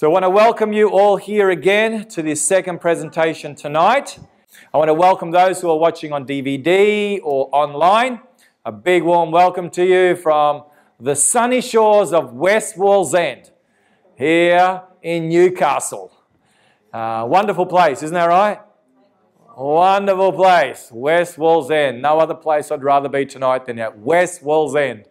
So I want to welcome you all here again to this second presentation tonight. I want to welcome those who are watching on DVD or online. A big warm welcome to you from the sunny shores of West Wallsend here in Newcastle. Uh, wonderful place, isn't that right? Wonderful place, West Wallsend. No other place I'd rather be tonight than at West Wallsend.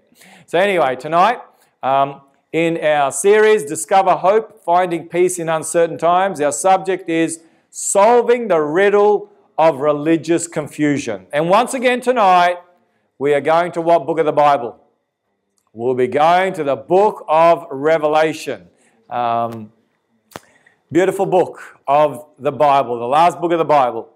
So anyway, tonight um, in our series, Discover Hope, Finding Peace in Uncertain Times, our subject is Solving the Riddle of Religious Confusion. And once again tonight, we are going to what book of the Bible? We'll be going to the book of Revelation. Um, beautiful book of the Bible, the last book of the Bible.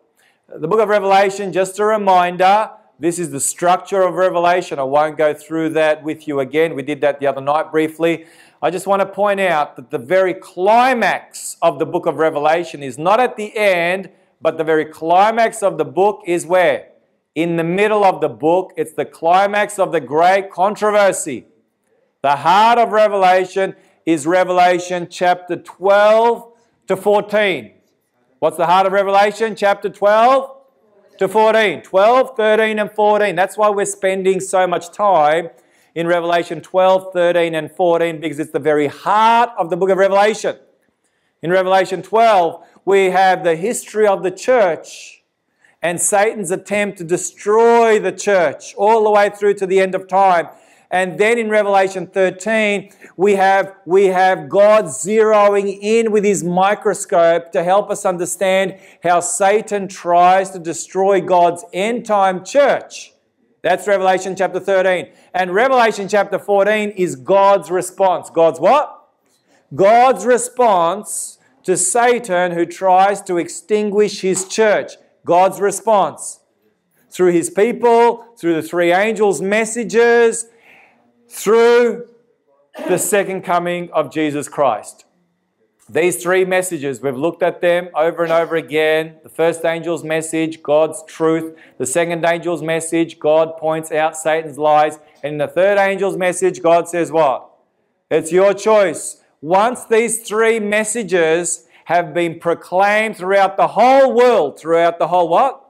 The book of Revelation, just a reminder, this is the structure of Revelation. I won't go through that with you again. We did that the other night briefly. I just want to point out that the very climax of the book of Revelation is not at the end, but the very climax of the book is where? In the middle of the book, it's the climax of the great controversy. The heart of Revelation is Revelation chapter 12 to 14. What's the heart of Revelation? Chapter 12 to 14. 12, 13, and 14. That's why we're spending so much time in Revelation 12, 13, and 14 because it's the very heart of the book of Revelation. In Revelation 12, we have the history of the church and Satan's attempt to destroy the church all the way through to the end of time. And then in Revelation 13, we have, we have God zeroing in with his microscope to help us understand how Satan tries to destroy God's end time church. That's Revelation chapter 13. And Revelation chapter 14 is God's response. God's what? God's response to Satan who tries to extinguish his church. God's response. Through his people, through the three angels' messages, through the second coming of Jesus Christ. These three messages, we've looked at them over and over again. The first angel's message, God's truth. The second angel's message, God points out Satan's lies. And in the third angel's message, God says what? It's your choice. Once these three messages have been proclaimed throughout the whole world, throughout the whole what?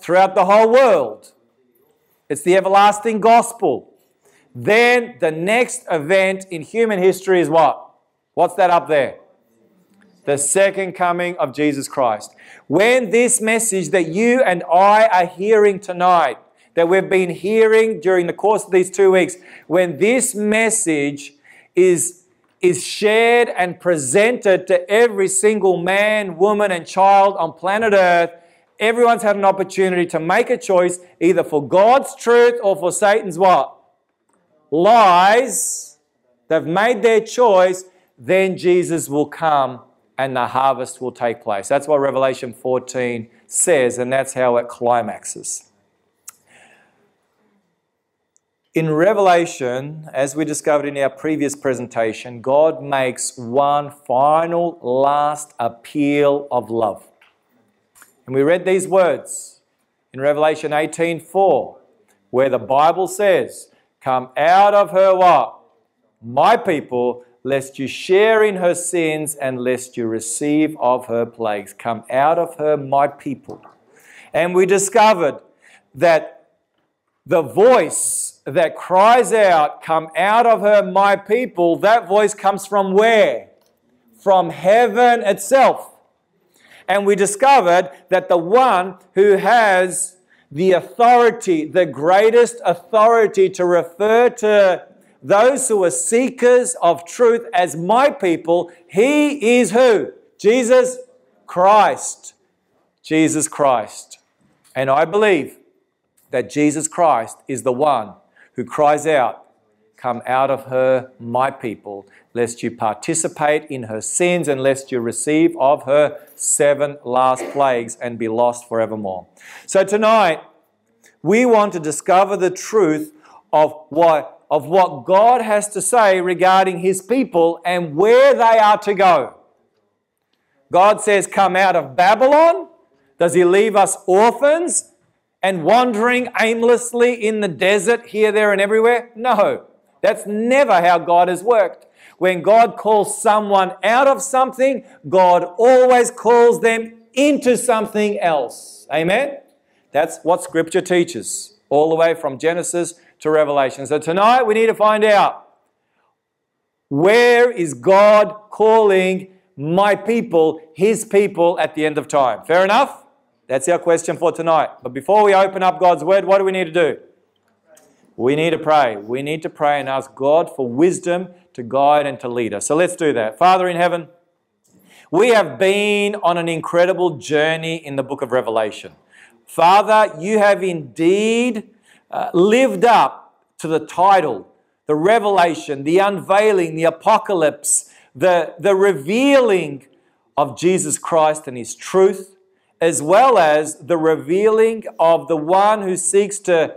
Throughout the whole world. It's the everlasting gospel. Then the next event in human history is what? What's that up there? The second coming of Jesus Christ. When this message that you and I are hearing tonight, that we've been hearing during the course of these two weeks, when this message is, is shared and presented to every single man, woman, and child on planet Earth, everyone's had an opportunity to make a choice either for God's truth or for Satan's what? Lies, they've made their choice, then Jesus will come and the harvest will take place. That's what Revelation 14 says, and that's how it climaxes. In Revelation, as we discovered in our previous presentation, God makes one final, last appeal of love. And we read these words in Revelation 18:4, where the Bible says, Come out of her what? My people, lest you share in her sins and lest you receive of her plagues. Come out of her, my people. And we discovered that the voice that cries out, Come out of her, my people, that voice comes from where? From heaven itself. And we discovered that the one who has the authority, the greatest authority to refer to those who are seekers of truth as my people, he is who? Jesus Christ. Jesus Christ. And I believe that Jesus Christ is the one who cries out, Come out of her, my people, lest you participate in her sins and lest you receive of her seven last plagues and be lost forevermore. So tonight, we want to discover the truth of what, of what God has to say regarding his people and where they are to go. God says, Come out of Babylon. Does he leave us orphans and wandering aimlessly in the desert here, there, and everywhere? No. That's never how God has worked. When God calls someone out of something, God always calls them into something else. Amen? That's what Scripture teaches, all the way from Genesis to Revelation. So tonight we need to find out where is God calling my people, His people, at the end of time? Fair enough? That's our question for tonight. But before we open up God's Word, what do we need to do? We need to pray. We need to pray and ask God for wisdom to guide and to lead us. So let's do that. Father in heaven, we have been on an incredible journey in the book of Revelation. Father, you have indeed uh, lived up to the title, the revelation, the unveiling, the apocalypse, the, the revealing of Jesus Christ and his truth, as well as the revealing of the one who seeks to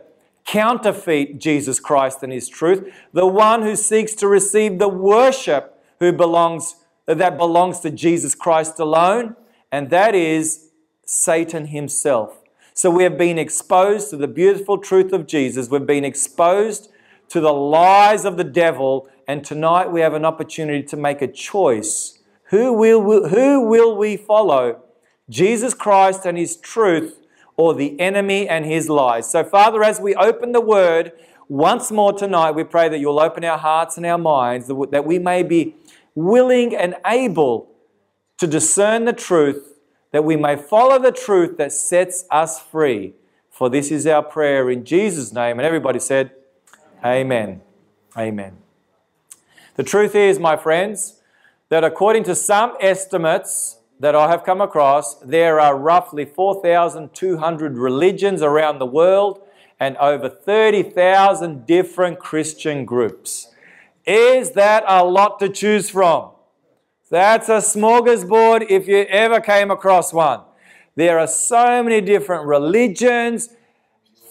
counterfeit Jesus Christ and his truth, the one who seeks to receive the worship who belongs that belongs to Jesus Christ alone, and that is Satan himself. So we have been exposed to the beautiful truth of Jesus. We've been exposed to the lies of the devil, and tonight we have an opportunity to make a choice. Who will, who will we follow? Jesus Christ and his truth or the enemy and his lies. So, Father, as we open the word once more tonight, we pray that you'll open our hearts and our minds, that we may be willing and able to discern the truth, that we may follow the truth that sets us free. For this is our prayer in Jesus' name. And everybody said, Amen. Amen. The truth is, my friends, that according to some estimates, that I have come across, there are roughly 4,200 religions around the world and over 30,000 different Christian groups. Is that a lot to choose from? That's a smorgasbord if you ever came across one. There are so many different religions,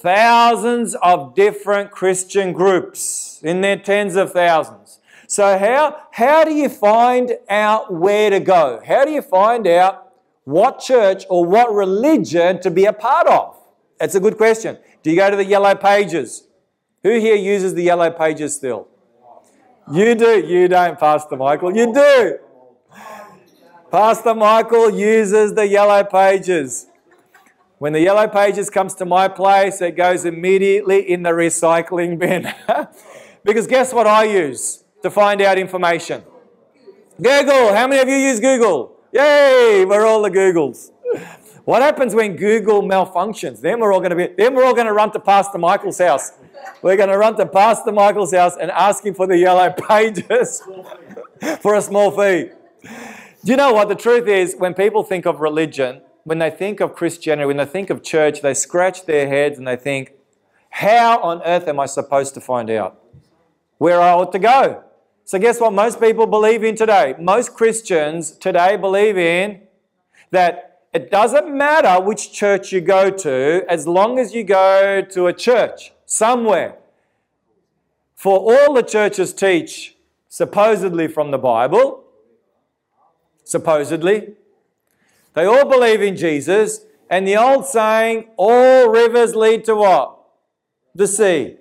thousands of different Christian groups in their tens of thousands. So, how, how do you find out where to go? How do you find out what church or what religion to be a part of? That's a good question. Do you go to the yellow pages? Who here uses the yellow pages still? You do. You don't, Pastor Michael. You do. Pastor Michael uses the yellow pages. When the yellow pages comes to my place, it goes immediately in the recycling bin. because guess what I use? To find out information. Google. How many of you use Google? Yay! We're all the Googles. What happens when Google malfunctions? Then we're all going to be. Then we're all going to run to Pastor Michael's house. We're going to run to Pastor Michael's house and ask him for the yellow pages for a small fee. Do you know what the truth is? When people think of religion, when they think of Christianity, when they think of church, they scratch their heads and they think, "How on earth am I supposed to find out where I ought to go?" So, guess what most people believe in today? Most Christians today believe in that it doesn't matter which church you go to as long as you go to a church somewhere. For all the churches teach supposedly from the Bible, supposedly, they all believe in Jesus, and the old saying, all rivers lead to what? The sea.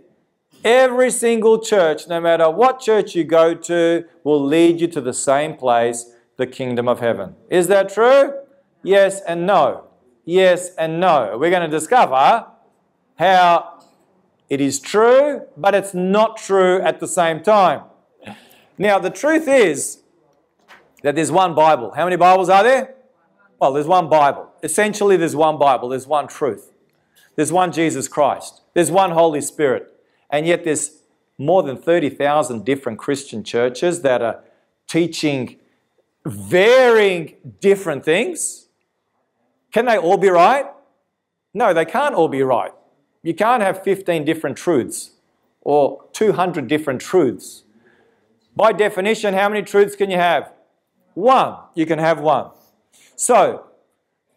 Every single church, no matter what church you go to, will lead you to the same place, the kingdom of heaven. Is that true? Yes and no. Yes and no. We're going to discover how it is true, but it's not true at the same time. Now, the truth is that there's one Bible. How many Bibles are there? Well, there's one Bible. Essentially, there's one Bible, there's one truth. There's one Jesus Christ, there's one Holy Spirit. And yet there's more than 30,000 different Christian churches that are teaching varying different things. Can they all be right? No, they can't all be right. You can't have 15 different truths or 200 different truths. By definition, how many truths can you have? One. You can have one. So,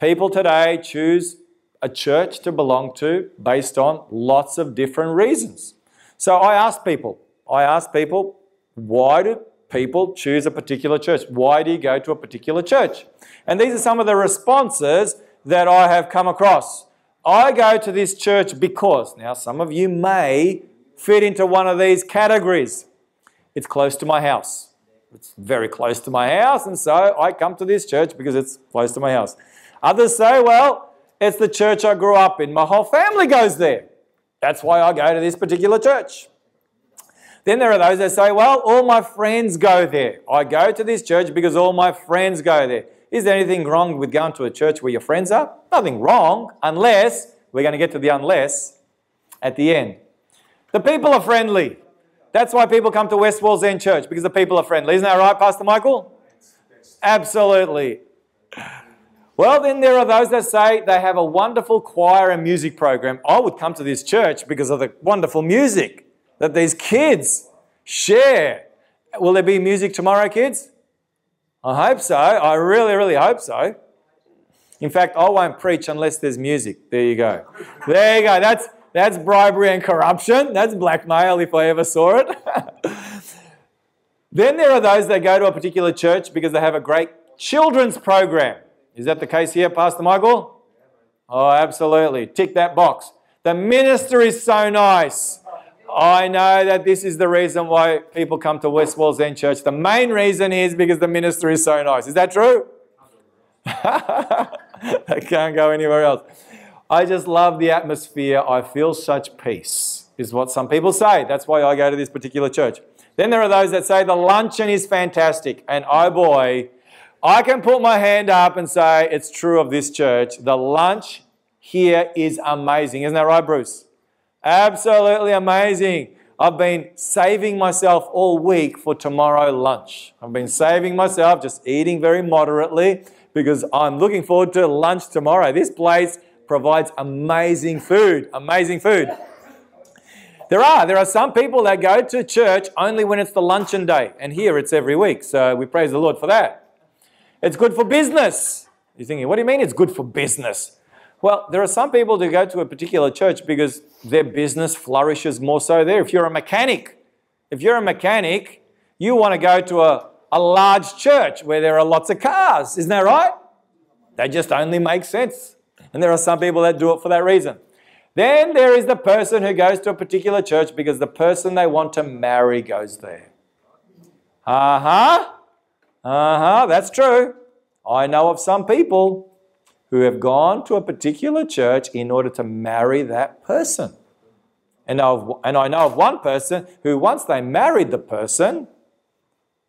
people today choose a church to belong to based on lots of different reasons. So I ask people, I ask people, why do people choose a particular church? Why do you go to a particular church? And these are some of the responses that I have come across. I go to this church because, now some of you may fit into one of these categories. It's close to my house. it's very close to my house, and so I come to this church because it's close to my house. Others say, well, it's the church I grew up in. My whole family goes there. That's why I go to this particular church. Then there are those that say, well, all my friends go there. I go to this church because all my friends go there. Is there anything wrong with going to a church where your friends are? Nothing wrong, unless, we're going to get to the unless at the end. The people are friendly. That's why people come to West Wallsend Church, because the people are friendly. Isn't that right, Pastor Michael? Absolutely. Well, then there are those that say they have a wonderful choir and music program. I would come to this church because of the wonderful music that these kids share. Will there be music tomorrow, kids? I hope so. I really, really hope so. In fact, I won't preach unless there's music. There you go. There you go. That's that's bribery and corruption. That's blackmail if I ever saw it. then there are those that go to a particular church because they have a great children's program. Is that the case here, Pastor Michael? Oh, absolutely. Tick that box. The minister is so nice. I know that this is the reason why people come to West Wallsend Church. The main reason is because the minister is so nice. Is that true? I can't go anywhere else. I just love the atmosphere. I feel such peace, is what some people say. That's why I go to this particular church. Then there are those that say the luncheon is fantastic. And oh boy, I can put my hand up and say it's true of this church. The lunch here is amazing. Isn't that right, Bruce? Absolutely amazing. I've been saving myself all week for tomorrow lunch. I've been saving myself, just eating very moderately because I'm looking forward to lunch tomorrow. This place provides amazing food, amazing food. There are. There are some people that go to church only when it's the luncheon day, and here it's every week. So we praise the Lord for that. It's good for business. You're thinking, what do you mean it's good for business? Well, there are some people that go to a particular church because their business flourishes more so there. If you're a mechanic, if you're a mechanic, you want to go to a, a large church where there are lots of cars. Isn't that right? That just only makes sense. And there are some people that do it for that reason. Then there is the person who goes to a particular church because the person they want to marry goes there. Uh huh. Uh huh. That's true. I know of some people who have gone to a particular church in order to marry that person. And, and I know of one person who, once they married the person,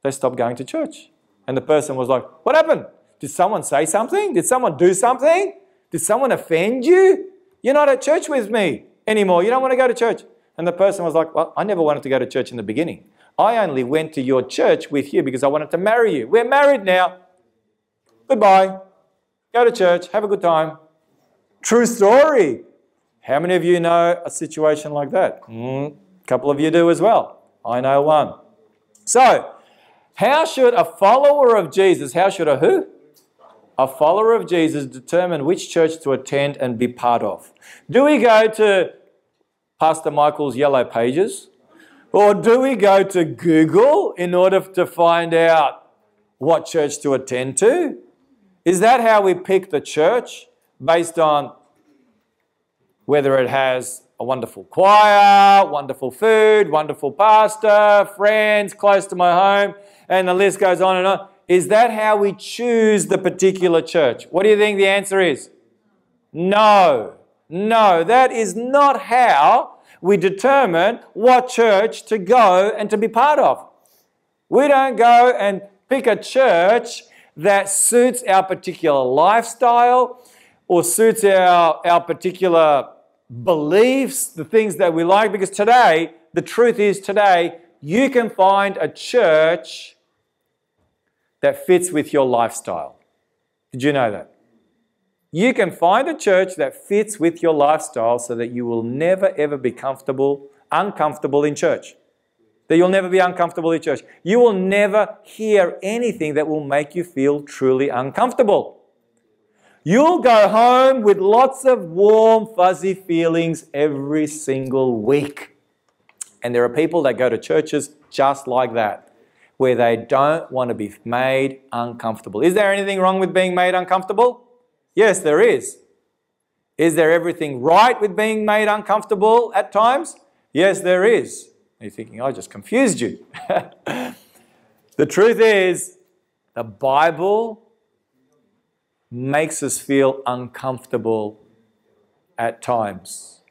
they stopped going to church. And the person was like, What happened? Did someone say something? Did someone do something? Did someone offend you? You're not at church with me anymore. You don't want to go to church. And the person was like, Well, I never wanted to go to church in the beginning. I only went to your church with you because I wanted to marry you. We're married now. Goodbye. Go to church. Have a good time. True story. How many of you know a situation like that? Mm, a couple of you do as well. I know one. So, how should a follower of Jesus, how should a who? a follower of Jesus determine which church to attend and be part of? Do we go to Pastor Michael's yellow pages? Or do we go to Google in order to find out what church to attend to? Is that how we pick the church based on whether it has a wonderful choir, wonderful food, wonderful pastor, friends close to my home, and the list goes on and on? Is that how we choose the particular church? What do you think the answer is? No. No, that is not how we determine what church to go and to be part of. We don't go and pick a church that suits our particular lifestyle or suits our, our particular beliefs, the things that we like, because today, the truth is today, you can find a church that fits with your lifestyle. Did you know that? You can find a church that fits with your lifestyle so that you will never ever be comfortable, uncomfortable in church. That you'll never be uncomfortable in church. You will never hear anything that will make you feel truly uncomfortable. You'll go home with lots of warm, fuzzy feelings every single week. And there are people that go to churches just like that where they don't want to be made uncomfortable. Is there anything wrong with being made uncomfortable? Yes, there is. Is there everything right with being made uncomfortable at times? Yes, there is. You're thinking, I just confused you. The truth is, the Bible makes us feel uncomfortable at times.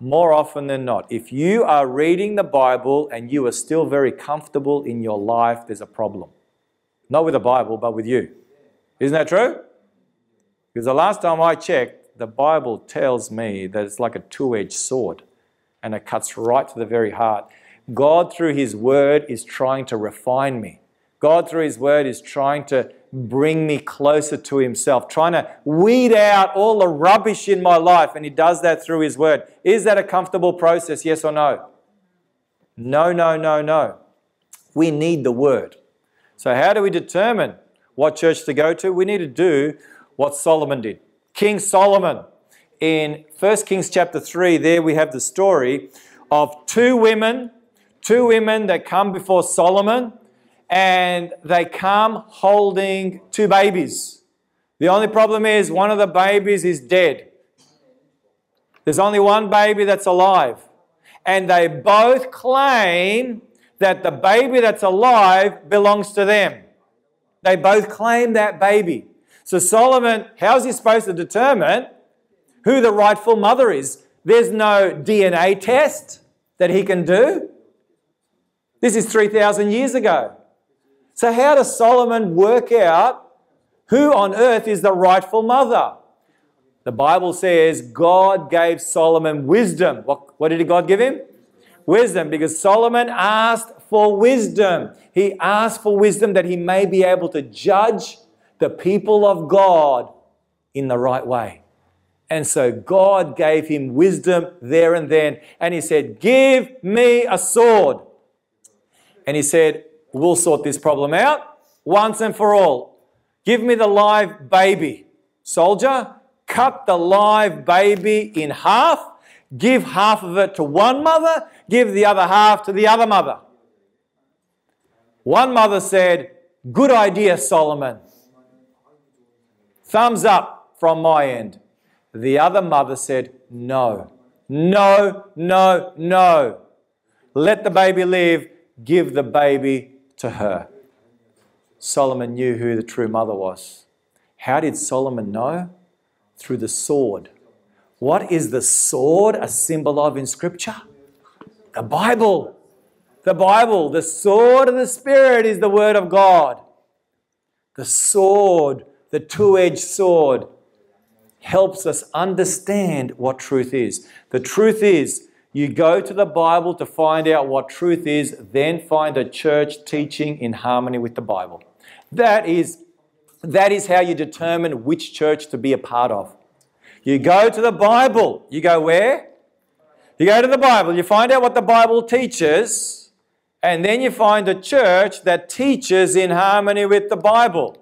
More often than not. If you are reading the Bible and you are still very comfortable in your life, there's a problem. Not with the Bible, but with you. Isn't that true? Because the last time I checked, the Bible tells me that it's like a two edged sword and it cuts right to the very heart. God, through His Word, is trying to refine me. God, through His Word, is trying to bring me closer to Himself, trying to weed out all the rubbish in my life, and He does that through His Word. Is that a comfortable process, yes or no? No, no, no, no. We need the Word. So, how do we determine what church to go to? We need to do what Solomon did. King Solomon, in 1 Kings chapter 3, there we have the story of two women, two women that come before Solomon and they come holding two babies. The only problem is one of the babies is dead. There's only one baby that's alive. And they both claim that the baby that's alive belongs to them. They both claim that baby. So, Solomon, how's he supposed to determine who the rightful mother is? There's no DNA test that he can do. This is 3,000 years ago. So, how does Solomon work out who on earth is the rightful mother? The Bible says God gave Solomon wisdom. What, what did God give him? Wisdom, because Solomon asked for wisdom. He asked for wisdom that he may be able to judge the people of God in the right way. And so God gave him wisdom there and then. And he said, Give me a sword. And he said, We'll sort this problem out once and for all. Give me the live baby. Soldier, cut the live baby in half. Give half of it to one mother. Give the other half to the other mother. One mother said, Good idea, Solomon. Thumbs up from my end. The other mother said, No, no, no, no. Let the baby live. Give the baby to her. Solomon knew who the true mother was. How did Solomon know? Through the sword. What is the sword a symbol of in Scripture? The Bible. The Bible, the sword of the Spirit, is the Word of God. The sword, the two edged sword, helps us understand what truth is. The truth is, you go to the Bible to find out what truth is, then find a church teaching in harmony with the Bible. That is, that is how you determine which church to be a part of. You go to the Bible. You go where? You go to the Bible. You find out what the Bible teaches, and then you find a church that teaches in harmony with the Bible.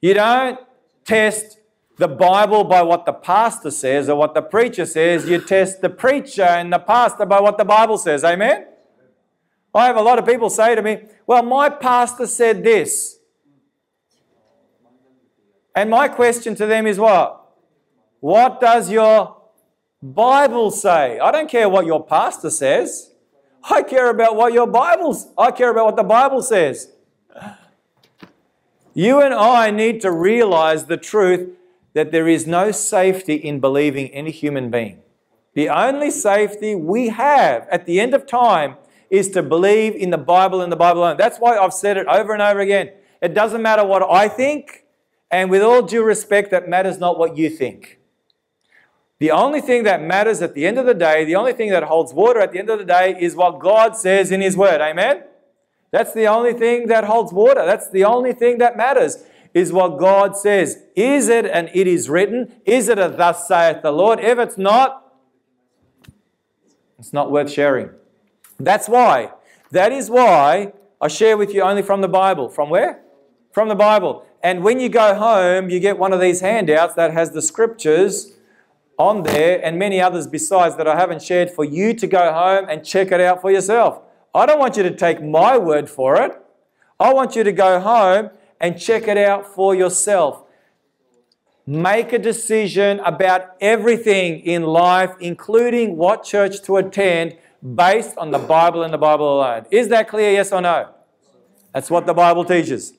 You don't test the Bible by what the pastor says or what the preacher says. You test the preacher and the pastor by what the Bible says. Amen? I have a lot of people say to me, Well, my pastor said this. And my question to them is what? What does your Bible say? I don't care what your pastor says. I care about what your Bible's I care about what the Bible says. You and I need to realize the truth that there is no safety in believing any human being. The only safety we have at the end of time is to believe in the Bible and the Bible alone. That's why I've said it over and over again. It doesn't matter what I think, and with all due respect, that matters not what you think. The only thing that matters at the end of the day, the only thing that holds water at the end of the day is what God says in His Word. Amen? That's the only thing that holds water. That's the only thing that matters is what God says. Is it and it is written? Is it a thus saith the Lord? If it's not, it's not worth sharing. That's why. That is why I share with you only from the Bible. From where? From the Bible. And when you go home, you get one of these handouts that has the scriptures on there and many others besides that I haven't shared for you to go home and check it out for yourself. I don't want you to take my word for it. I want you to go home and check it out for yourself. Make a decision about everything in life, including what church to attend, based on the Bible and the Bible alone. Is that clear, yes or no? That's what the Bible teaches.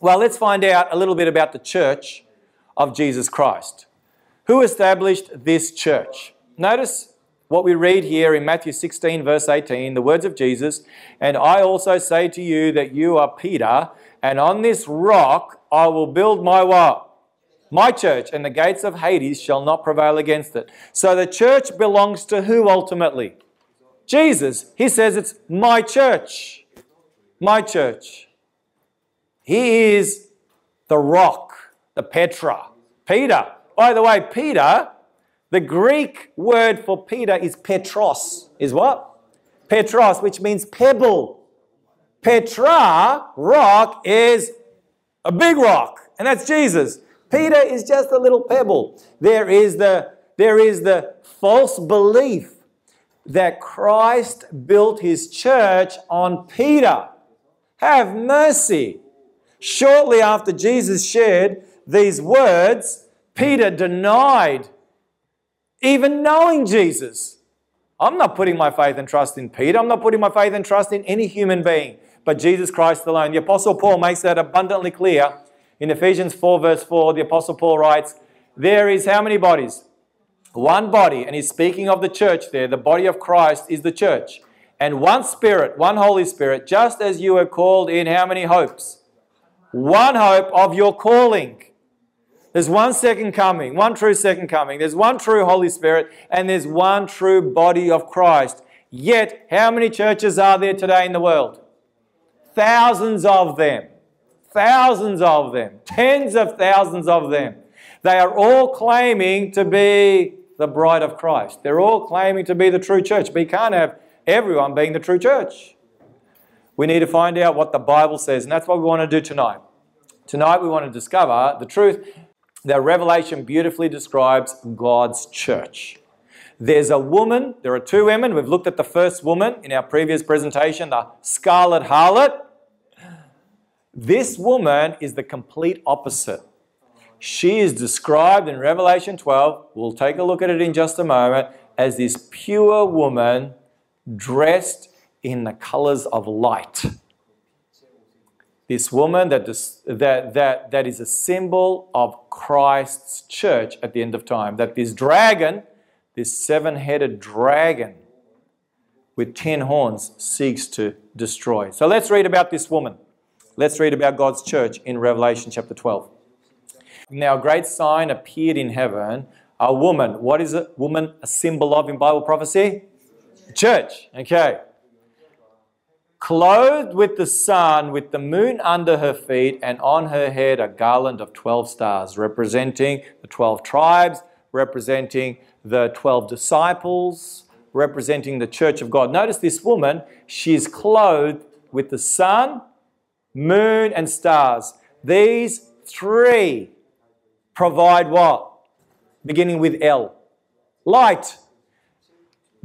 Well, let's find out a little bit about the church of Jesus Christ. Who established this church? Notice what we read here in Matthew 16, verse 18, the words of Jesus, and I also say to you that you are Peter, and on this rock I will build my what? My church, and the gates of Hades shall not prevail against it. So the church belongs to who ultimately? Jesus. He says it's my church. My church. He is the rock, the Petra. Peter. By the way, Peter, the Greek word for Peter is Petros. Is what? Petros, which means pebble. Petra, rock, is a big rock, and that's Jesus. Peter is just a little pebble. There is the, there is the false belief that Christ built his church on Peter. Have mercy. Shortly after Jesus shared these words, Peter denied even knowing Jesus. I'm not putting my faith and trust in Peter. I'm not putting my faith and trust in any human being, but Jesus Christ alone. The Apostle Paul makes that abundantly clear in Ephesians 4, verse 4, the Apostle Paul writes, There is how many bodies? One body, and he's speaking of the church there. The body of Christ is the church. And one Spirit, one Holy Spirit, just as you are called in how many hopes? One hope of your calling. There's one second coming, one true second coming. There's one true Holy Spirit, and there's one true body of Christ. Yet, how many churches are there today in the world? Thousands of them. Thousands of them, tens of thousands of them. They are all claiming to be the bride of Christ. They're all claiming to be the true church, but you can't have everyone being the true church. We need to find out what the Bible says, and that's what we want to do tonight. Tonight, we want to discover the truth that Revelation beautifully describes God's church. There's a woman, there are two women. We've looked at the first woman in our previous presentation, the scarlet harlot. This woman is the complete opposite. She is described in Revelation 12, we'll take a look at it in just a moment, as this pure woman dressed in the colors of light. This woman that, that, that, that is a symbol of Christ's church at the end of time. That this dragon, this seven headed dragon with ten horns, seeks to destroy. So let's read about this woman. Let's read about God's church in Revelation chapter 12. Now, a great sign appeared in heaven. A woman. What is a woman a symbol of in Bible prophecy? Church. Okay. Clothed with the sun, with the moon under her feet, and on her head a garland of 12 stars, representing the 12 tribes, representing the 12 disciples, representing the church of God. Notice this woman, she's clothed with the sun, moon, and stars. These three provide what? Beginning with L. Light.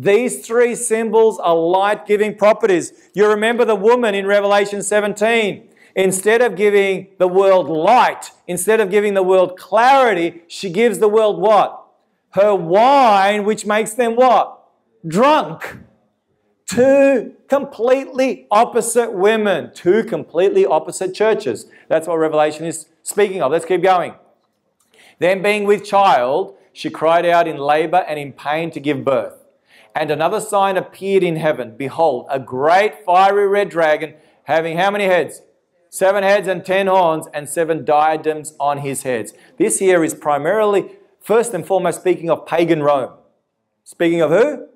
These three symbols are light giving properties. You remember the woman in Revelation 17. Instead of giving the world light, instead of giving the world clarity, she gives the world what? Her wine, which makes them what? Drunk. Two completely opposite women, two completely opposite churches. That's what Revelation is speaking of. Let's keep going. Then, being with child, she cried out in labor and in pain to give birth. And another sign appeared in heaven Behold, a great fiery red dragon having how many heads? Seven heads and ten horns, and seven diadems on his heads. This here is primarily, first and foremost, speaking of pagan Rome. Speaking of who?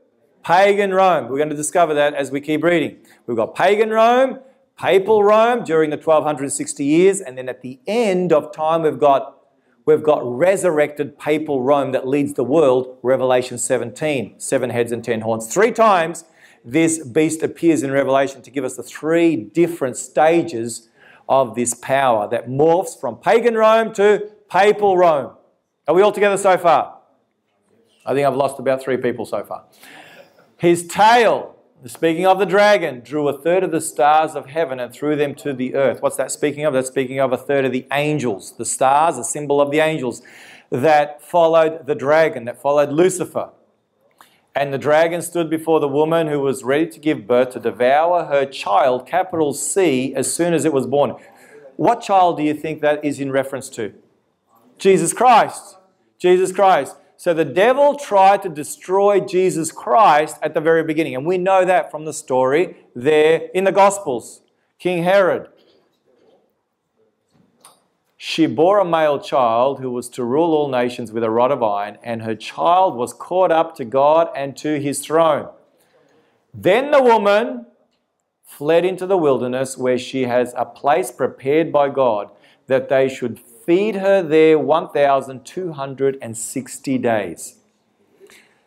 pagan Rome. We're going to discover that as we keep reading. We've got pagan Rome, papal Rome during the 1260 years, and then at the end of time, we've got we've got resurrected papal Rome that leads the world, Revelation 17, seven heads and ten horns. Three times this beast appears in Revelation to give us the three different stages of this power that morphs from pagan Rome to papal Rome. Are we all together so far? I think I've lost about three people so far. His tail, speaking of the dragon, drew a third of the stars of heaven and threw them to the earth. What's that speaking of? That's speaking of a third of the angels. The stars, a symbol of the angels that followed the dragon, that followed Lucifer. And the dragon stood before the woman who was ready to give birth to devour her child, capital C, as soon as it was born. What child do you think that is in reference to? Jesus Christ. Jesus Christ. So the devil tried to destroy Jesus Christ at the very beginning. And we know that from the story there in the Gospels. King Herod. She bore a male child who was to rule all nations with a rod of iron, and her child was caught up to God and to his throne. Then the woman fled into the wilderness where she has a place prepared by God that they should feed her there 1,260 days.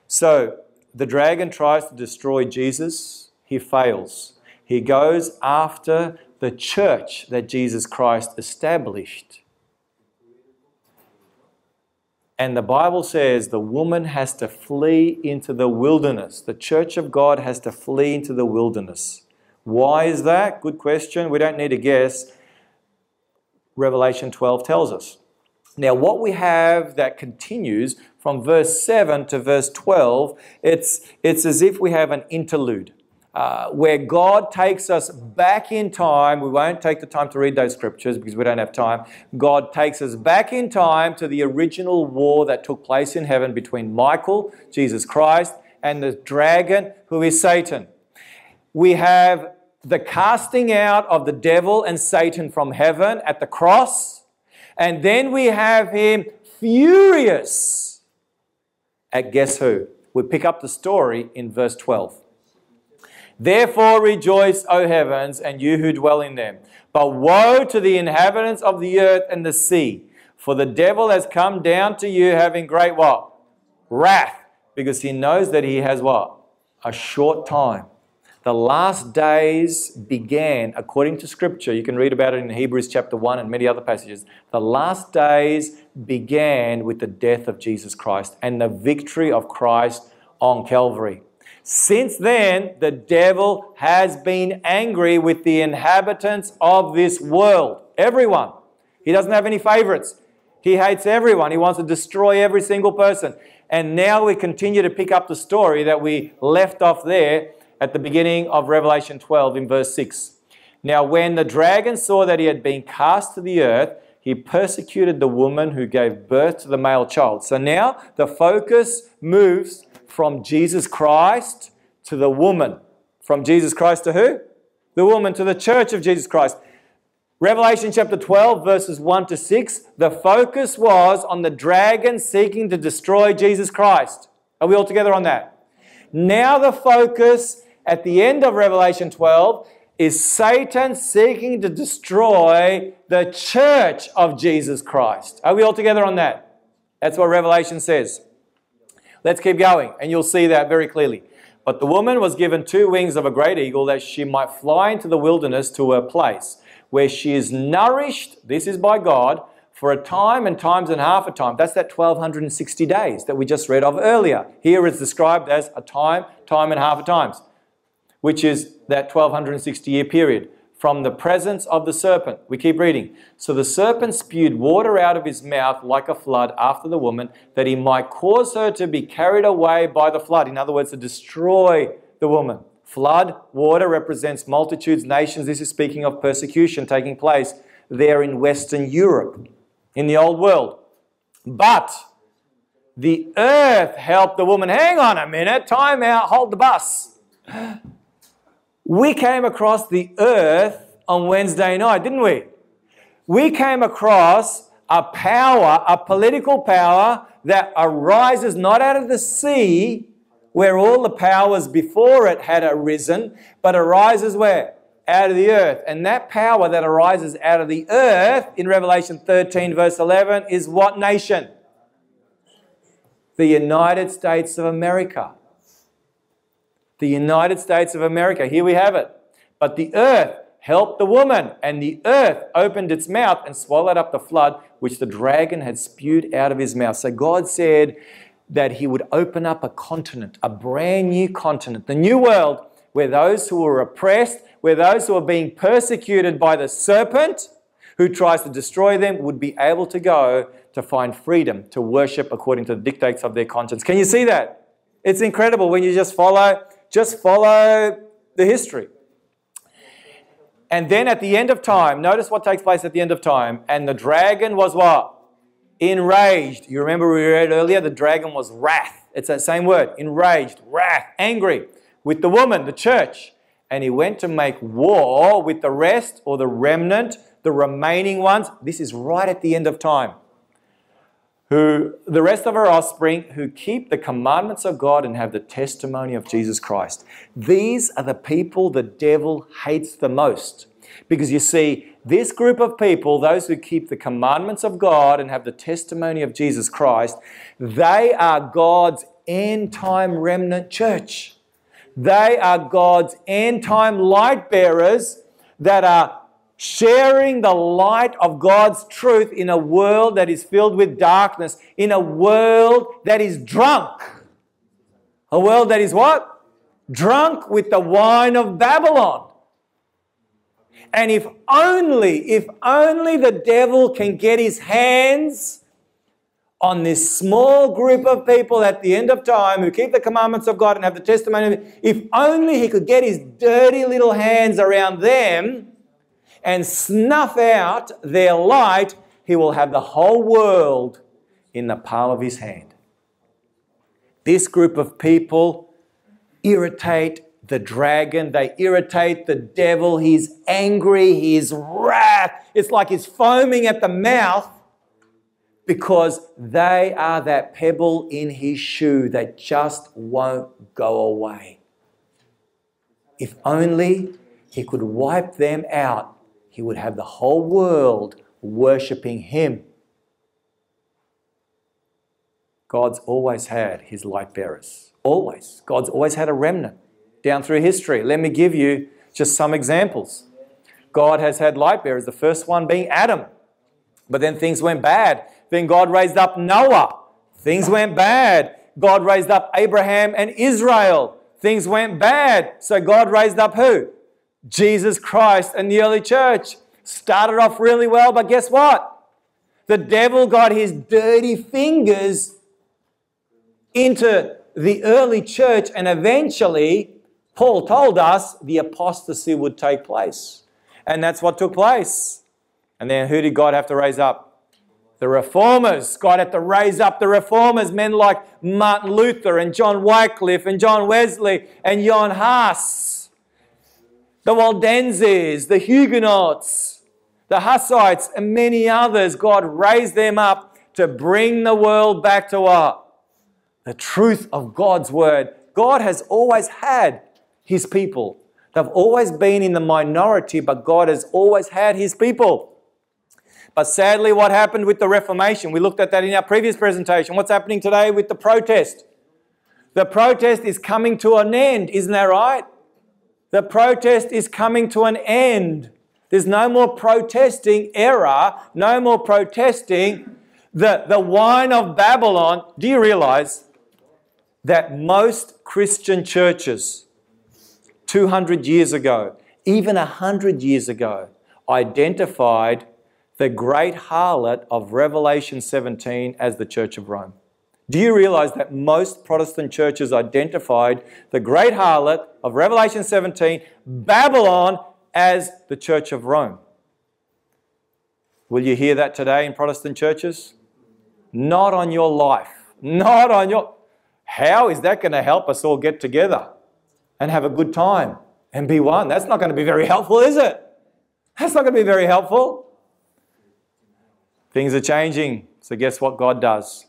So the dragon tries to destroy Jesus, he fails. He goes after the church that Jesus Christ established. And the Bible says the woman has to flee into the wilderness. The church of God has to flee into the wilderness. Why is that? Good question. We don't need to guess. Revelation 12 tells us. Now, what we have that continues from verse 7 to verse 12, it's, it's as if we have an interlude. Uh, where God takes us back in time. We won't take the time to read those scriptures because we don't have time. God takes us back in time to the original war that took place in heaven between Michael, Jesus Christ, and the dragon, who is Satan. We have the casting out of the devil and Satan from heaven at the cross. And then we have him furious at guess who? We pick up the story in verse 12. Therefore rejoice, O heavens, and you who dwell in them. But woe to the inhabitants of the earth and the sea, for the devil has come down to you having great what? Wrath, because he knows that he has what? A short time. The last days began, according to Scripture, you can read about it in Hebrews chapter 1 and many other passages. The last days began with the death of Jesus Christ and the victory of Christ on Calvary. Since then, the devil has been angry with the inhabitants of this world. Everyone. He doesn't have any favorites. He hates everyone. He wants to destroy every single person. And now we continue to pick up the story that we left off there at the beginning of Revelation 12 in verse 6. Now, when the dragon saw that he had been cast to the earth, he persecuted the woman who gave birth to the male child. So now the focus moves from Jesus Christ to the woman. From Jesus Christ to who? The woman, to the church of Jesus Christ. Revelation chapter 12, verses 1 to 6, the focus was on the dragon seeking to destroy Jesus Christ. Are we all together on that? Now the focus at the end of Revelation 12 is Satan seeking to destroy the church of Jesus Christ. Are we all together on that? That's what Revelation says. Let's keep going, and you'll see that very clearly. But the woman was given two wings of a great eagle that she might fly into the wilderness to her place, where she is nourished, this is by God, for a time and times and half a time. That's that 1260 days that we just read of earlier. Here it's described as a time, time and half a times which is that 1260 year period from the presence of the serpent. We keep reading. So the serpent spewed water out of his mouth like a flood after the woman, that he might cause her to be carried away by the flood. In other words, to destroy the woman. Flood, water represents multitudes, nations. This is speaking of persecution taking place there in Western Europe, in the old world. But the earth helped the woman. Hang on a minute, time out, hold the bus. We came across the earth on Wednesday night, didn't we? We came across a power, a political power that arises not out of the sea, where all the powers before it had arisen, but arises where? Out of the earth. And that power that arises out of the earth in Revelation 13, verse 11, is what nation? The United States of America the United States of America. Here we have it. But the earth helped the woman, and the earth opened its mouth and swallowed up the flood which the dragon had spewed out of his mouth. So God said that He would open up a continent, a brand new continent, the new world, where those who were oppressed, where those who were being persecuted by the serpent who tries to destroy them would be able to go to find freedom to worship according to the dictates of their conscience. Can you see that? It's incredible when you just follow, just follow the history. And then at the end of time, notice what takes place at the end of time. And the dragon was what? Enraged. You remember we read earlier, the dragon was wrath. It's that same word, enraged, wrath, angry with the woman, the church. And he went to make war with the rest or the remnant, the remaining ones. This is right at the end of time who the rest of our offspring who keep the commandments of God and have the testimony of Jesus Christ. These are the people the devil hates the most. Because you see, this group of people, those who keep the commandments of God and have the testimony of Jesus Christ, they are God's end time remnant church. They are God's end time light bearers that are sharing the light of God's truth in a world that is filled with darkness, in a world that is drunk. A world that is what? Drunk with the wine of Babylon. And if only, if only the devil can get his hands on this small group of people at the end of time who keep the commandments of God and have the testimony, if only he could get his dirty little hands around them, and snuff out their light, he will have the whole world in the palm of his hand. This group of people irritate the dragon, they irritate the devil. He's angry, he's wrath. It's like he's foaming at the mouth because they are that pebble in his shoe that just won't go away. If only he could wipe them out he would have the whole world worshipping him. God's always had his light bearers. Always. God's always had a remnant down through history. Let me give you just some examples. God has had light bearers, the first one being Adam. But then things went bad. Then God raised up Noah. Things went bad. God raised up Abraham and Israel. Things went bad. So God raised up who? Jesus Christ and the early church started off really well, but guess what? The devil got his dirty fingers into the early church, and eventually, Paul told us the apostasy would take place. And that's what took place. And then who did God have to raise up? The reformers. God had to raise up the reformers, men like Martin Luther and John Wycliffe and John Wesley and John Huss the Waldenses, the Huguenots, the Hussites, and many others, God raised them up to bring the world back to what? The truth of God's word. God has always had his people. They've always been in the minority, but God has always had his people. But sadly, what happened with the Reformation? We looked at that in our previous presentation. What's happening today with the protest? The protest is coming to an end, isn't that right? The protest is coming to an end. There's no more protesting error, no more protesting the, the wine of Babylon. Do you realize that most Christian churches 200 years ago, even 100 years ago, identified the great harlot of Revelation 17 as the Church of Rome? Do you realize that most Protestant churches identified the great harlot of Revelation 17, Babylon, as the Church of Rome? Will you hear that today in Protestant churches? Not on your life. Not on your. How is that going to help us all get together and have a good time and be one? That's not going to be very helpful, is it? That's not going to be very helpful. Things are changing. So, guess what God does?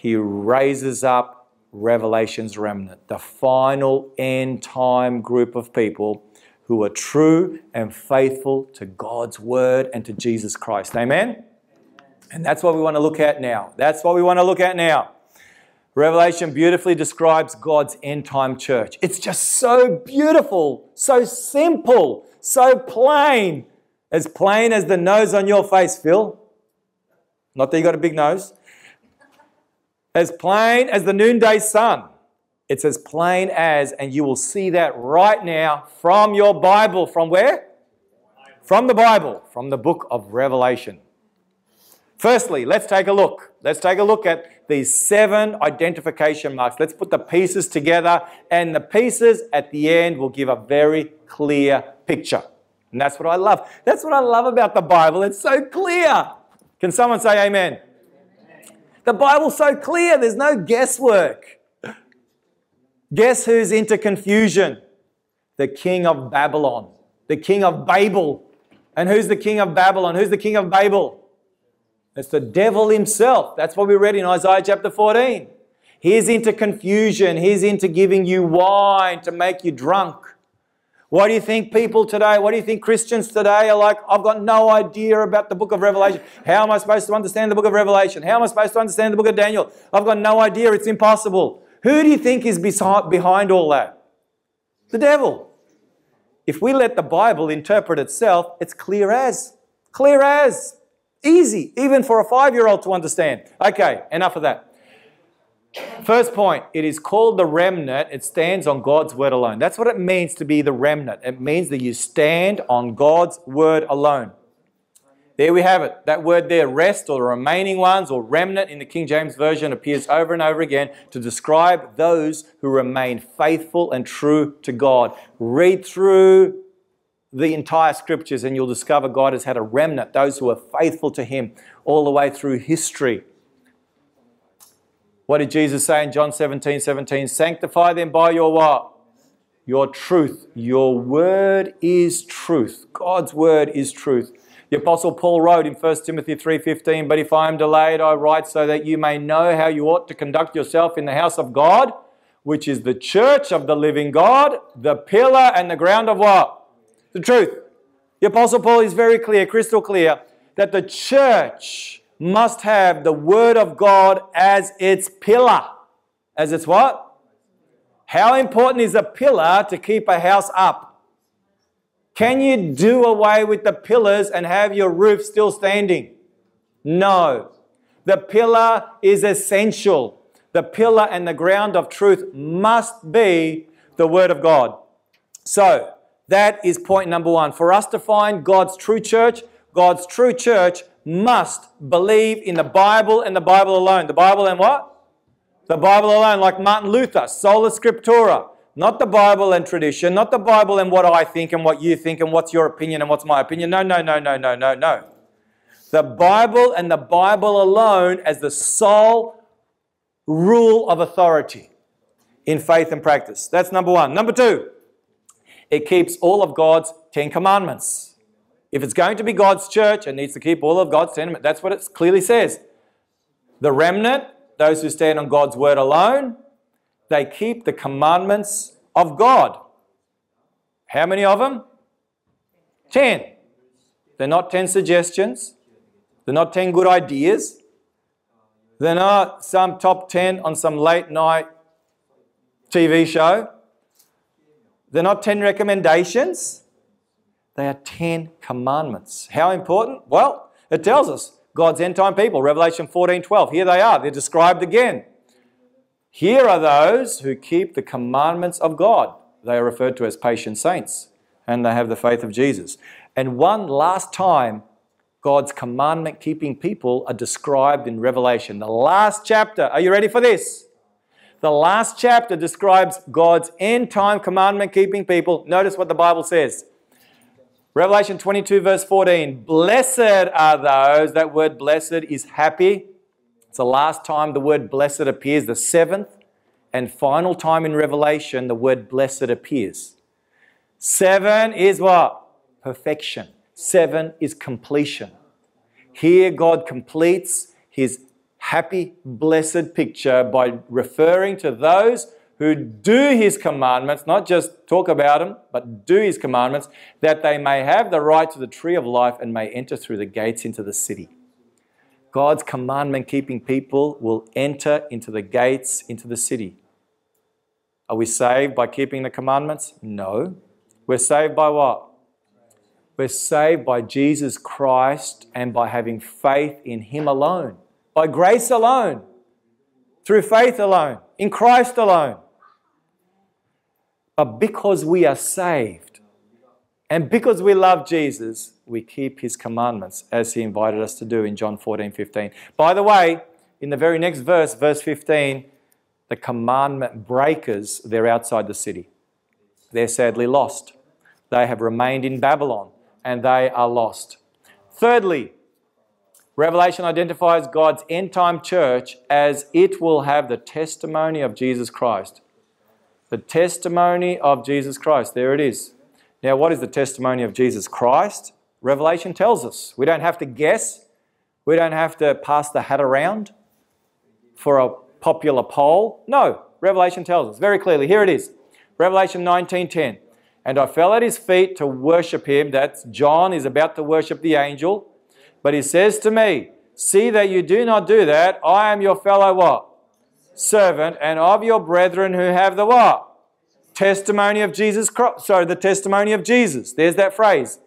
He raises up Revelation's remnant, the final end time group of people who are true and faithful to God's word and to Jesus Christ. Amen? And that's what we want to look at now. That's what we want to look at now. Revelation beautifully describes God's end time church. It's just so beautiful, so simple, so plain. As plain as the nose on your face, Phil. Not that you got a big nose as plain as the noonday sun. It's as plain as, and you will see that right now from your Bible. From where? From the Bible, from the book of Revelation. Firstly, let's take a look. Let's take a look at these seven identification marks. Let's put the pieces together, and the pieces at the end will give a very clear picture. And that's what I love. That's what I love about the Bible. It's so clear. Can someone say amen? The Bible's so clear, there's no guesswork. Guess who's into confusion? The king of Babylon, the king of Babel. And who's the king of Babylon? Who's the king of Babel? It's the devil himself. That's what we read in Isaiah chapter 14. He's into confusion. He's into giving you wine to make you drunk. What do you think people today, what do you think Christians today are like? I've got no idea about the book of Revelation. How am I supposed to understand the book of Revelation? How am I supposed to understand the book of Daniel? I've got no idea. It's impossible. Who do you think is behind all that? The devil. If we let the Bible interpret itself, it's clear as. Clear as. Easy, even for a five year old to understand. Okay, enough of that. First point, it is called the remnant. It stands on God's word alone. That's what it means to be the remnant. It means that you stand on God's word alone. There we have it. That word there, rest or the remaining ones or remnant in the King James Version appears over and over again to describe those who remain faithful and true to God. Read through the entire scriptures and you'll discover God has had a remnant, those who are faithful to Him all the way through history. What did Jesus say in John 17 17? Sanctify them by your what? Your truth. Your word is truth. God's word is truth. The apostle Paul wrote in 1 Timothy 3:15, "But if I am delayed, I write so that you may know how you ought to conduct yourself in the house of God, which is the church of the living God, the pillar and the ground of what? The truth." The apostle Paul is very clear, crystal clear, that the church must have the Word of God as its pillar. As its what? How important is a pillar to keep a house up? Can you do away with the pillars and have your roof still standing? No. The pillar is essential. The pillar and the ground of truth must be the Word of God. So, that is point number one. For us to find God's true church, God's true church must believe in the Bible and the Bible alone. The Bible and what? The Bible alone, like Martin Luther, sola scriptura. Not the Bible and tradition, not the Bible and what I think and what you think and what's your opinion and what's my opinion. No, no, no, no, no, no, no. The Bible and the Bible alone as the sole rule of authority in faith and practice. That's number one. Number two, it keeps all of God's Ten Commandments. If it's going to be God's church, it needs to keep all of God's sentiment. That's what it clearly says. The remnant, those who stand on God's word alone, they keep the commandments of God. How many of them? Ten. They're not ten suggestions. They're not ten good ideas. They're not some top ten on some late night TV show. They're not ten recommendations. They are 10 commandments. How important? Well, it tells us God's end time people, Revelation 14 12. Here they are, they're described again. Here are those who keep the commandments of God. They are referred to as patient saints, and they have the faith of Jesus. And one last time, God's commandment keeping people are described in Revelation. The last chapter. Are you ready for this? The last chapter describes God's end time commandment keeping people. Notice what the Bible says. Revelation 22, verse 14. Blessed are those, that word blessed is happy. It's the last time the word blessed appears, the seventh and final time in Revelation the word blessed appears. Seven is what? Perfection. Seven is completion. Here God completes his happy, blessed picture by referring to those who do his commandments, not just talk about them, but do his commandments, that they may have the right to the tree of life and may enter through the gates into the city. God's commandment keeping people will enter into the gates into the city. Are we saved by keeping the commandments? No. We're saved by what? We're saved by Jesus Christ and by having faith in Him alone, by grace alone, through faith alone, in Christ alone. But because we are saved And because we love Jesus, we keep his commandments as he invited us to do in John 14 15. By the way, in the very next verse, verse 15, the commandment breakers, they're outside the city. They're sadly lost. They have remained in Babylon and they are lost. Thirdly, Revelation identifies God's end time church as it will have the testimony of Jesus Christ. The testimony of Jesus Christ. There it is. Now, what is the testimony of Jesus Christ? Revelation tells us. We don't have to guess. We don't have to pass the hat around for a popular poll. No, Revelation tells us very clearly. Here it is. Revelation 19:10. And I fell at his feet to worship him. That's John is about to worship the angel. But he says to me, See that you do not do that. I am your fellow what? Servant, and of your brethren who have the what? Testimony of Jesus Christ. Sorry, the testimony of Jesus. There's that phrase.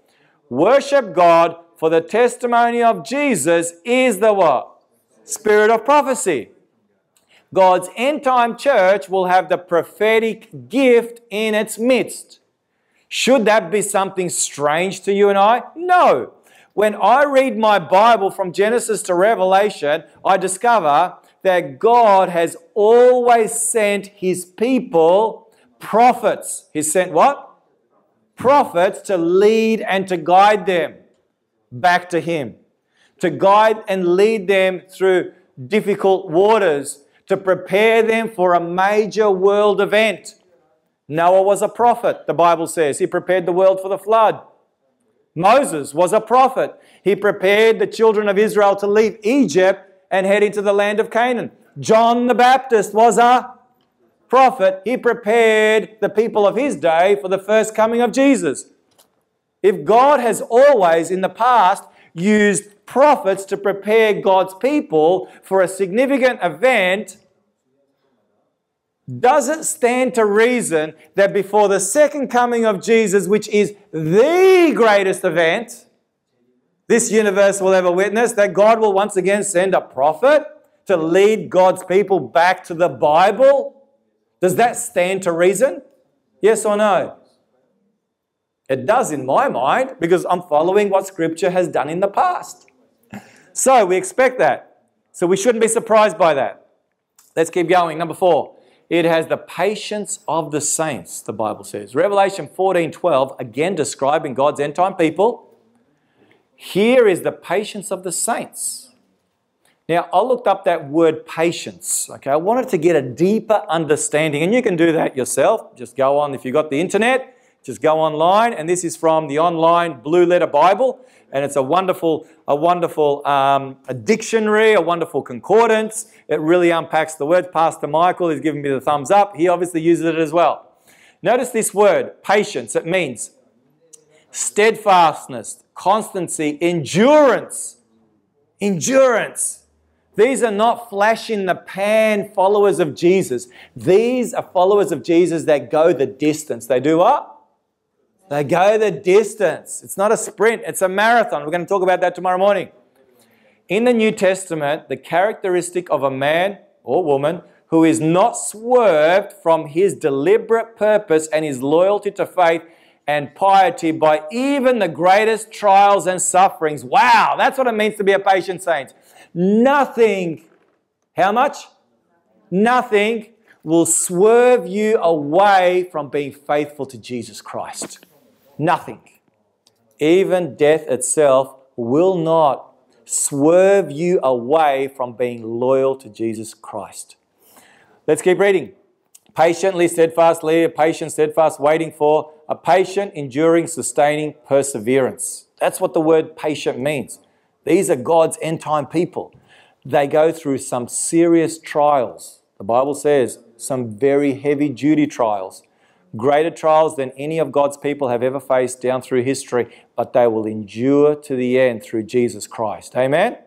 Worship God, for the testimony of Jesus is the what? Spirit of prophecy. God's end time church will have the prophetic gift in its midst. Should that be something strange to you and I? No. When I read my Bible from Genesis to Revelation, I discover that God has always sent his people prophets. He sent what? Prophets to lead and to guide them back to him, to guide and lead them through difficult waters, to prepare them for a major world event. Noah was a prophet, the Bible says. He prepared the world for the flood. Moses was a prophet. He prepared the children of Israel to leave Egypt and head into the land of Canaan. John the Baptist was a prophet. He prepared the people of his day for the first coming of Jesus. If God has always in the past used prophets to prepare God's people for a significant event, does it stand to reason that before the second coming of Jesus, which is the greatest event this universe will ever witness, that God will once again send a prophet to lead God's people back to the Bible? Does that stand to reason? Yes or no? It does in my mind because I'm following what Scripture has done in the past. So we expect that. So we shouldn't be surprised by that. Let's keep going. Number four. It has the patience of the saints, the Bible says. Revelation 14 12, again describing God's end time people. Here is the patience of the saints. Now, I looked up that word patience. Okay, I wanted to get a deeper understanding, and you can do that yourself. Just go on, if you've got the internet, just go online, and this is from the online Blue Letter Bible and it's a wonderful, a wonderful um, a dictionary, a wonderful concordance. It really unpacks the words. Pastor Michael is giving me the thumbs up. He obviously uses it as well. Notice this word, patience. It means steadfastness, constancy, endurance. Endurance. These are not flash in the pan followers of Jesus. These are followers of Jesus that go the distance. They do what? They go the distance. It's not a sprint, it's a marathon. We're going to talk about that tomorrow morning. In the New Testament, the characteristic of a man or woman who is not swerved from his deliberate purpose and his loyalty to faith and piety by even the greatest trials and sufferings. Wow, that's what it means to be a patient saint. Nothing, how much? Nothing will swerve you away from being faithful to Jesus Christ. Nothing. Even death itself will not swerve you away from being loyal to Jesus Christ. Let's keep reading. Patiently, steadfastly, a patient, steadfast, waiting for a patient, enduring, sustaining perseverance. That's what the word patient means. These are God's end time people. They go through some serious trials. The Bible says some very heavy duty trials greater trials than any of God's people have ever faced down through history, but they will endure to the end through Jesus Christ. Amen?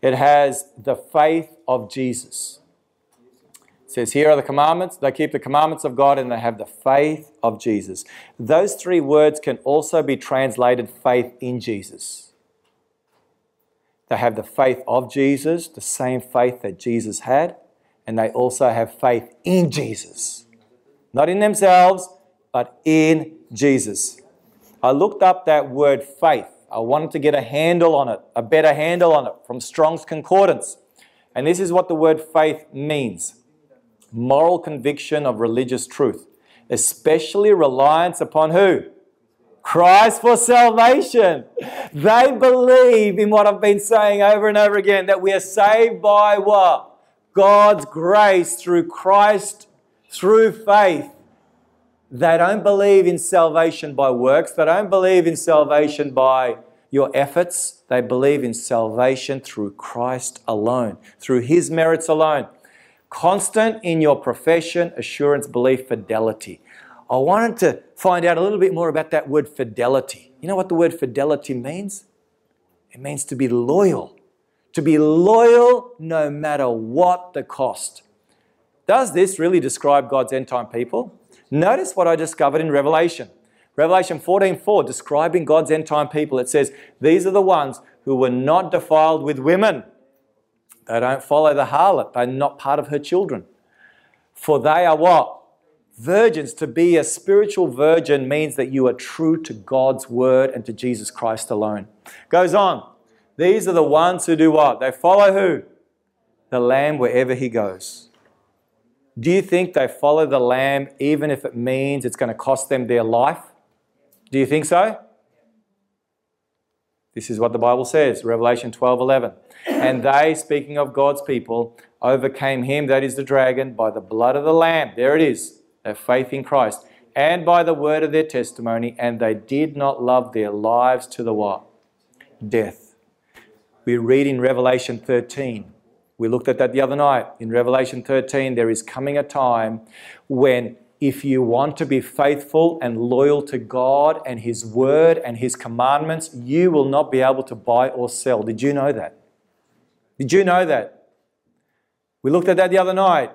It has the faith of Jesus. Says, Here are the commandments. They keep the commandments of God and they have the faith of Jesus. Those three words can also be translated faith in Jesus. They have the faith of Jesus, the same faith that Jesus had and they also have faith in Jesus. Not in themselves, but in Jesus. I looked up that word faith. I wanted to get a handle on it, a better handle on it from Strong's Concordance. And this is what the word faith means moral conviction of religious truth, especially reliance upon who? Christ for salvation. They believe in what I've been saying over and over again that we are saved by what? God's grace through Christ, through faith. They don't believe in salvation by works. They don't believe in salvation by your efforts. They believe in salvation through Christ alone, through His merits alone. Constant in your profession, assurance, belief, fidelity. I wanted to find out a little bit more about that word fidelity. You know what the word fidelity means? It means to be loyal. To be loyal no matter what the cost. Does this really describe God's end time people? Notice what I discovered in Revelation. Revelation 14:4 describing God's end time people. It says, "These are the ones who were not defiled with women. They don't follow the harlot. They're not part of her children. For they are what? Virgins. To be a spiritual virgin means that you are true to God's word and to Jesus Christ alone. Goes on. These are the ones who do what? They follow who? The Lamb wherever he goes. Do you think they follow the Lamb even if it means it's going to cost them their life? Do you think so? This is what the Bible says, Revelation 12 11. And they, speaking of God's people, overcame him, that is the dragon, by the blood of the Lamb. There it is, their faith in Christ. And by the word of their testimony, and they did not love their lives to the what? Death. We read in Revelation 13. We looked at that the other night. In Revelation 13, there is coming a time when if you want to be faithful and loyal to God and His Word and His commandments, you will not be able to buy or sell. Did you know that? Did you know that? We looked at that the other night.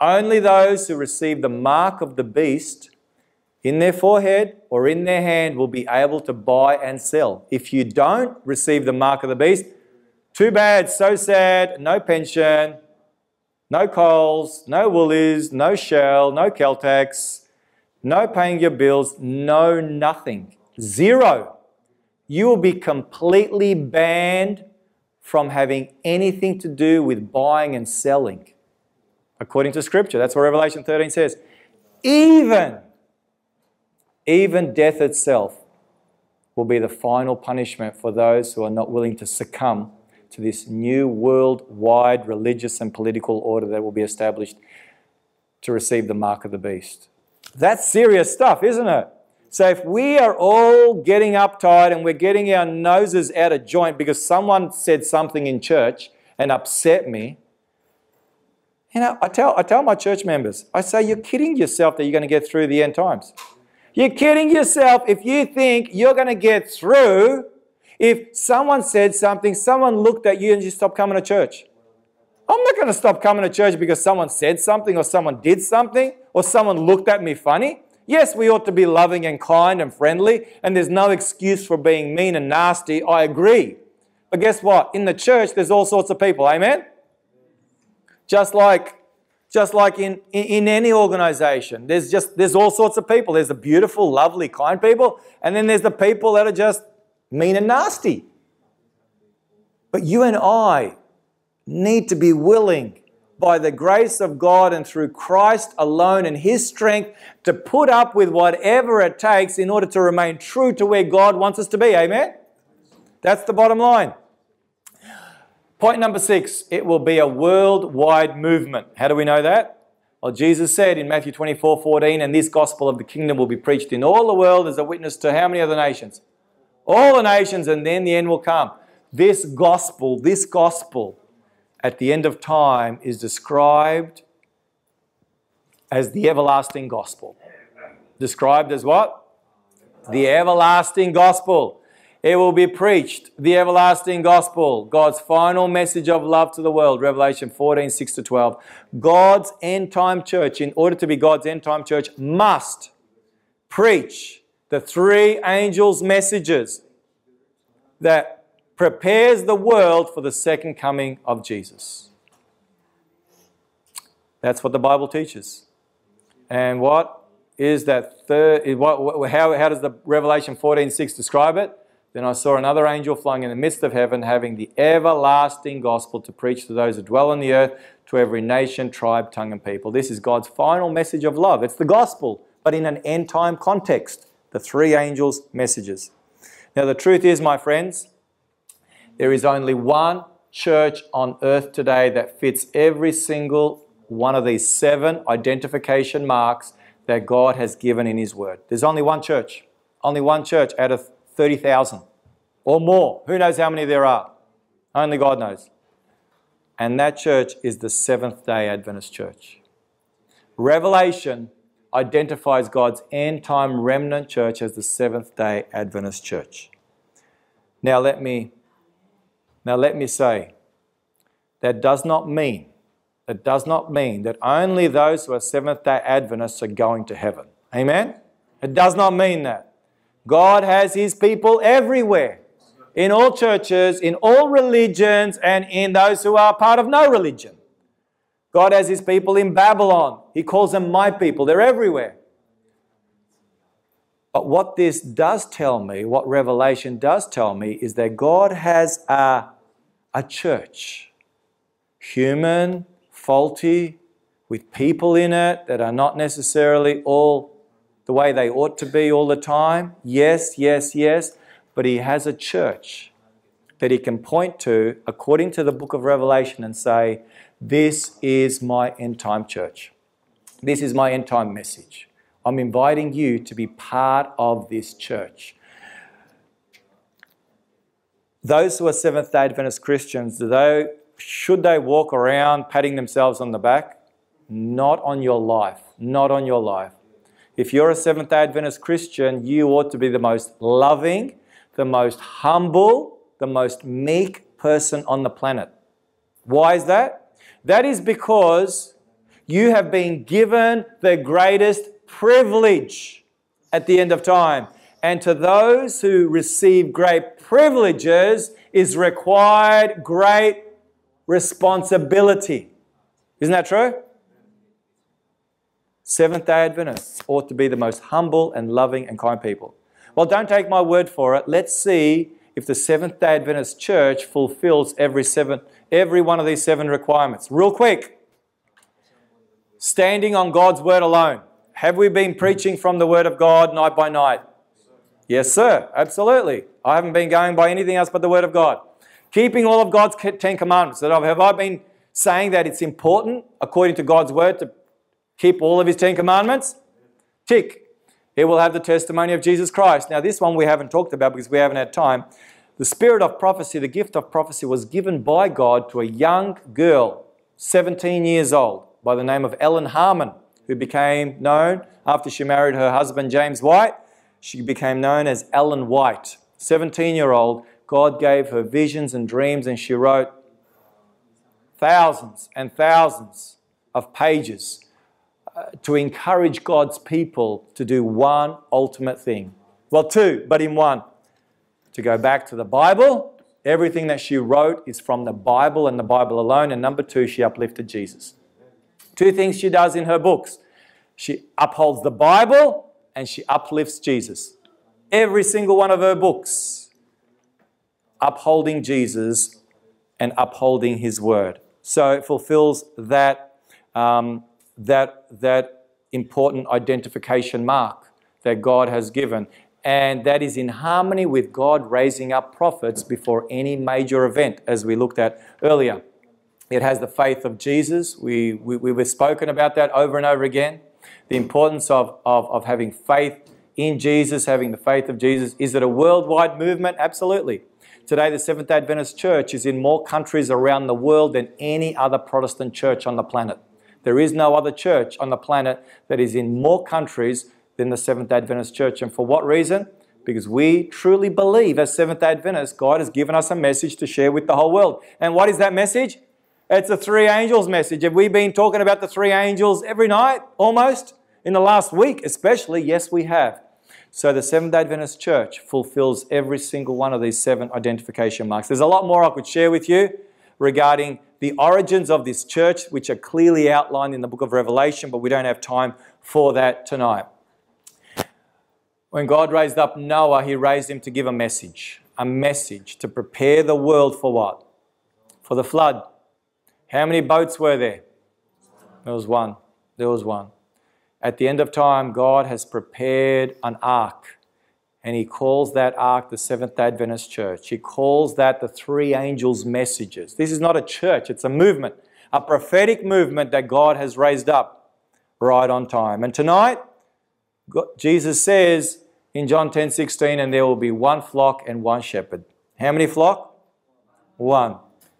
Only those who receive the mark of the beast in their forehead or in their hand will be able to buy and sell. If you don't receive the mark of the beast, too bad, so sad, no pension, no Coles, no Woolies, no Shell, no Caltex, no paying your bills, no nothing. Zero. You will be completely banned from having anything to do with buying and selling. According to Scripture, that's what Revelation 13 says. Even, even death itself will be the final punishment for those who are not willing to succumb to this new worldwide religious and political order that will be established to receive the mark of the beast. That's serious stuff, isn't it? So if we are all getting uptight and we're getting our noses out of joint because someone said something in church and upset me, you know, I tell, I tell my church members, I say, you're kidding yourself that you're going to get through the end times. You're kidding yourself if you think you're going to get through if someone said something, someone looked at you and you stopped coming to church. I'm not going to stop coming to church because someone said something or someone did something or someone looked at me funny. Yes, we ought to be loving and kind and friendly, and there's no excuse for being mean and nasty. I agree. But guess what? In the church, there's all sorts of people. Amen? Just like just like in, in, any organization there's just there's all sorts of people there's the beautiful lovely kind people and then there's the people that are just mean and nasty. But you and I need to be willing, by the grace of God and through Christ alone and His strength, to put up with whatever it takes in order to remain true to where God wants us to be. Amen? That's the bottom line. Point number six it will be a worldwide movement. How do we know that? Well, Jesus said in Matthew 24 14, and this gospel of the kingdom will be preached in all the world as a witness to how many other nations? All the nations, and then the end will come. This gospel, this gospel at the end of time is described as the everlasting gospel. Described as what? The everlasting gospel. It will be preached, the everlasting gospel, God's final message of love to the world, Revelation 14, 6 to 12. God's end time church, in order to be God's end time church, must preach the three angels' messages that prepares the world for the second coming of Jesus. That's what the Bible teaches. And what is that third, what, how, how does the Revelation 14.6 describe it? Then I saw another angel flying in the midst of heaven, having the everlasting gospel to preach to those who dwell on the earth, to every nation, tribe, tongue, and people. This is God's final message of love. It's the gospel, but in an end time context. The three angels' messages. Now, the truth is, my friends, there is only one church on earth today that fits every single one of these seven identification marks that God has given in His Word. There's only one church, only one church out of 30,000 or more. Who knows how many there are? Only God knows. And that church is the Seventh day Adventist church. Revelation identifies God's end time remnant church as the Seventh day Adventist church. Now let me now let me say that does not mean it does not mean that only those who are Seventh day Adventists are going to heaven. Amen? It does not mean that. God has His people everywhere, in all churches, in all religions, and in those who are part of no religion. God has His people in Babylon. He calls them my people. They're everywhere. But what this does tell me, what Revelation does tell me, is that God has a, a church, human, faulty, with people in it that are not necessarily all the way they ought to be all the time. Yes, yes, yes. But he has a church that he can point to according to the book of Revelation and say, This is my end time church. This is my end time message. I'm inviting you to be part of this church. Those who are Seventh day Adventist Christians, should they walk around patting themselves on the back? Not on your life. Not on your life. If you're a Seventh day Adventist Christian, you ought to be the most loving, the most humble, the most meek person on the planet. Why is that? That is because you have been given the greatest privilege at the end of time. And to those who receive great privileges is required great responsibility. Isn't that true? Seventh day Adventists ought to be the most humble and loving and kind people. Well, don't take my word for it. Let's see if the Seventh day Adventist church fulfills every, seven, every one of these seven requirements. Real quick standing on God's word alone. Have we been preaching from the word of God night by night? Yes, sir, absolutely. I haven't been going by anything else but the word of God. Keeping all of God's Ten Commandments. Have I been saying that it's important, according to God's word, to keep all of His Ten Commandments? Tick. It will have the testimony of Jesus Christ. Now, this one we haven't talked about because we haven't had time. The spirit of prophecy, the gift of prophecy, was given by God to a young girl, 17 years old, by the name of Ellen Harmon, who became known after she married her husband James White. She became known as Ellen White, 17 year old God gave her visions and dreams, and she wrote thousands and thousands of pages uh, to encourage God's people to do one ultimate thing. Well, two, but in one. To go back to the Bible. Everything that she wrote is from the Bible and the Bible alone. And number two, she uplifted Jesus. Two things she does in her books she upholds the Bible and she uplifts Jesus. Every single one of her books upholding Jesus and upholding his word. So it fulfills that, um, that, that important identification mark that God has given. And that is in harmony with God raising up prophets before any major event, as we looked at earlier. It has the faith of Jesus. We, we, we've spoken about that over and over again. The importance of, of, of having faith in Jesus, having the faith of Jesus. Is it a worldwide movement? Absolutely. Today, the Seventh day Adventist Church is in more countries around the world than any other Protestant church on the planet. There is no other church on the planet that is in more countries than the Seventh day Adventist Church. And for what reason? Because we truly believe, as Seventh day Adventists, God has given us a message to share with the whole world. And what is that message? It's the three angels message. Have we been talking about the three angels every night, almost? In the last week, especially? Yes, we have. So the Seventh day Adventist Church fulfills every single one of these seven identification marks. There's a lot more I could share with you regarding the origins of this church, which are clearly outlined in the book of Revelation, but we don't have time for that tonight. When God raised up Noah, he raised him to give a message. A message to prepare the world for what? For the flood. How many boats were there? There was one. There was one. At the end of time, God has prepared an ark. And he calls that ark the Seventh Adventist Church. He calls that the three angels' messages. This is not a church, it's a movement, a prophetic movement that God has raised up right on time. And tonight, Jesus says in John 10 16, and there will be one flock and one shepherd. How many flock? One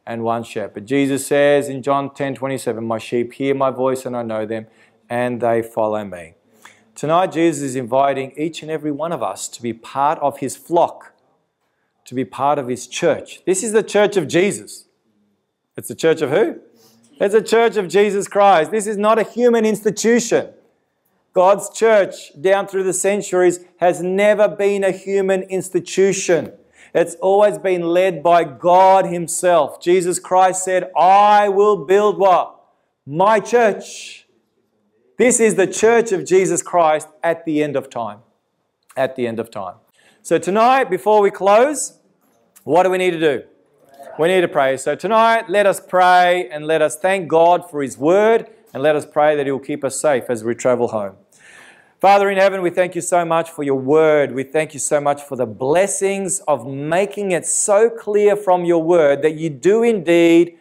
and one shepherd. Jesus says in John 10 27, My sheep hear my voice and I know them, and they follow me. Tonight, Jesus is inviting each and every one of us to be part of his flock, to be part of his church. This is the church of Jesus. It's the church of who? It's the church of Jesus Christ. This is not a human institution. God's church, down through the centuries, has never been a human institution. It's always been led by God Himself. Jesus Christ said, I will build what? My church. This is the church of Jesus Christ at the end of time. At the end of time. So, tonight, before we close, what do we need to do? We need to pray. So, tonight, let us pray and let us thank God for His word and let us pray that He will keep us safe as we travel home. Father in heaven, we thank you so much for your word. We thank you so much for the blessings of making it so clear from your word that you do indeed,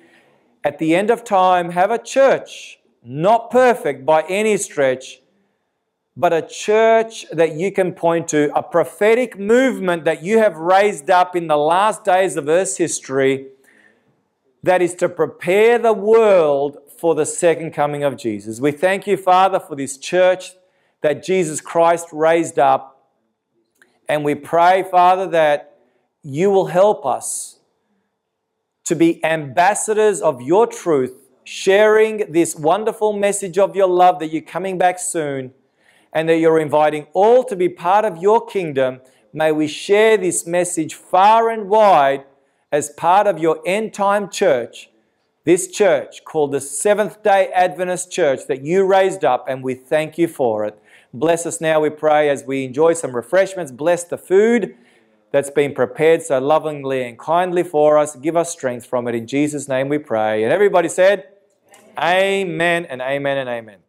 at the end of time, have a church, not perfect by any stretch, but a church that you can point to, a prophetic movement that you have raised up in the last days of Earth's history that is to prepare the world for the second coming of Jesus. We thank you, Father, for this church that Jesus Christ raised up. And we pray, Father, that you will help us to be ambassadors of your truth, sharing this wonderful message of your love that you're coming back soon and that you're inviting all to be part of your kingdom. May we share this message far and wide as part of your end time church this church called the Seventh day Adventist Church that you raised up, and we thank you for it. Bless us now, we pray, as we enjoy some refreshments. Bless the food that's been prepared so lovingly and kindly for us. Give us strength from it. In Jesus' name we pray. And everybody said, Amen, amen and amen and amen.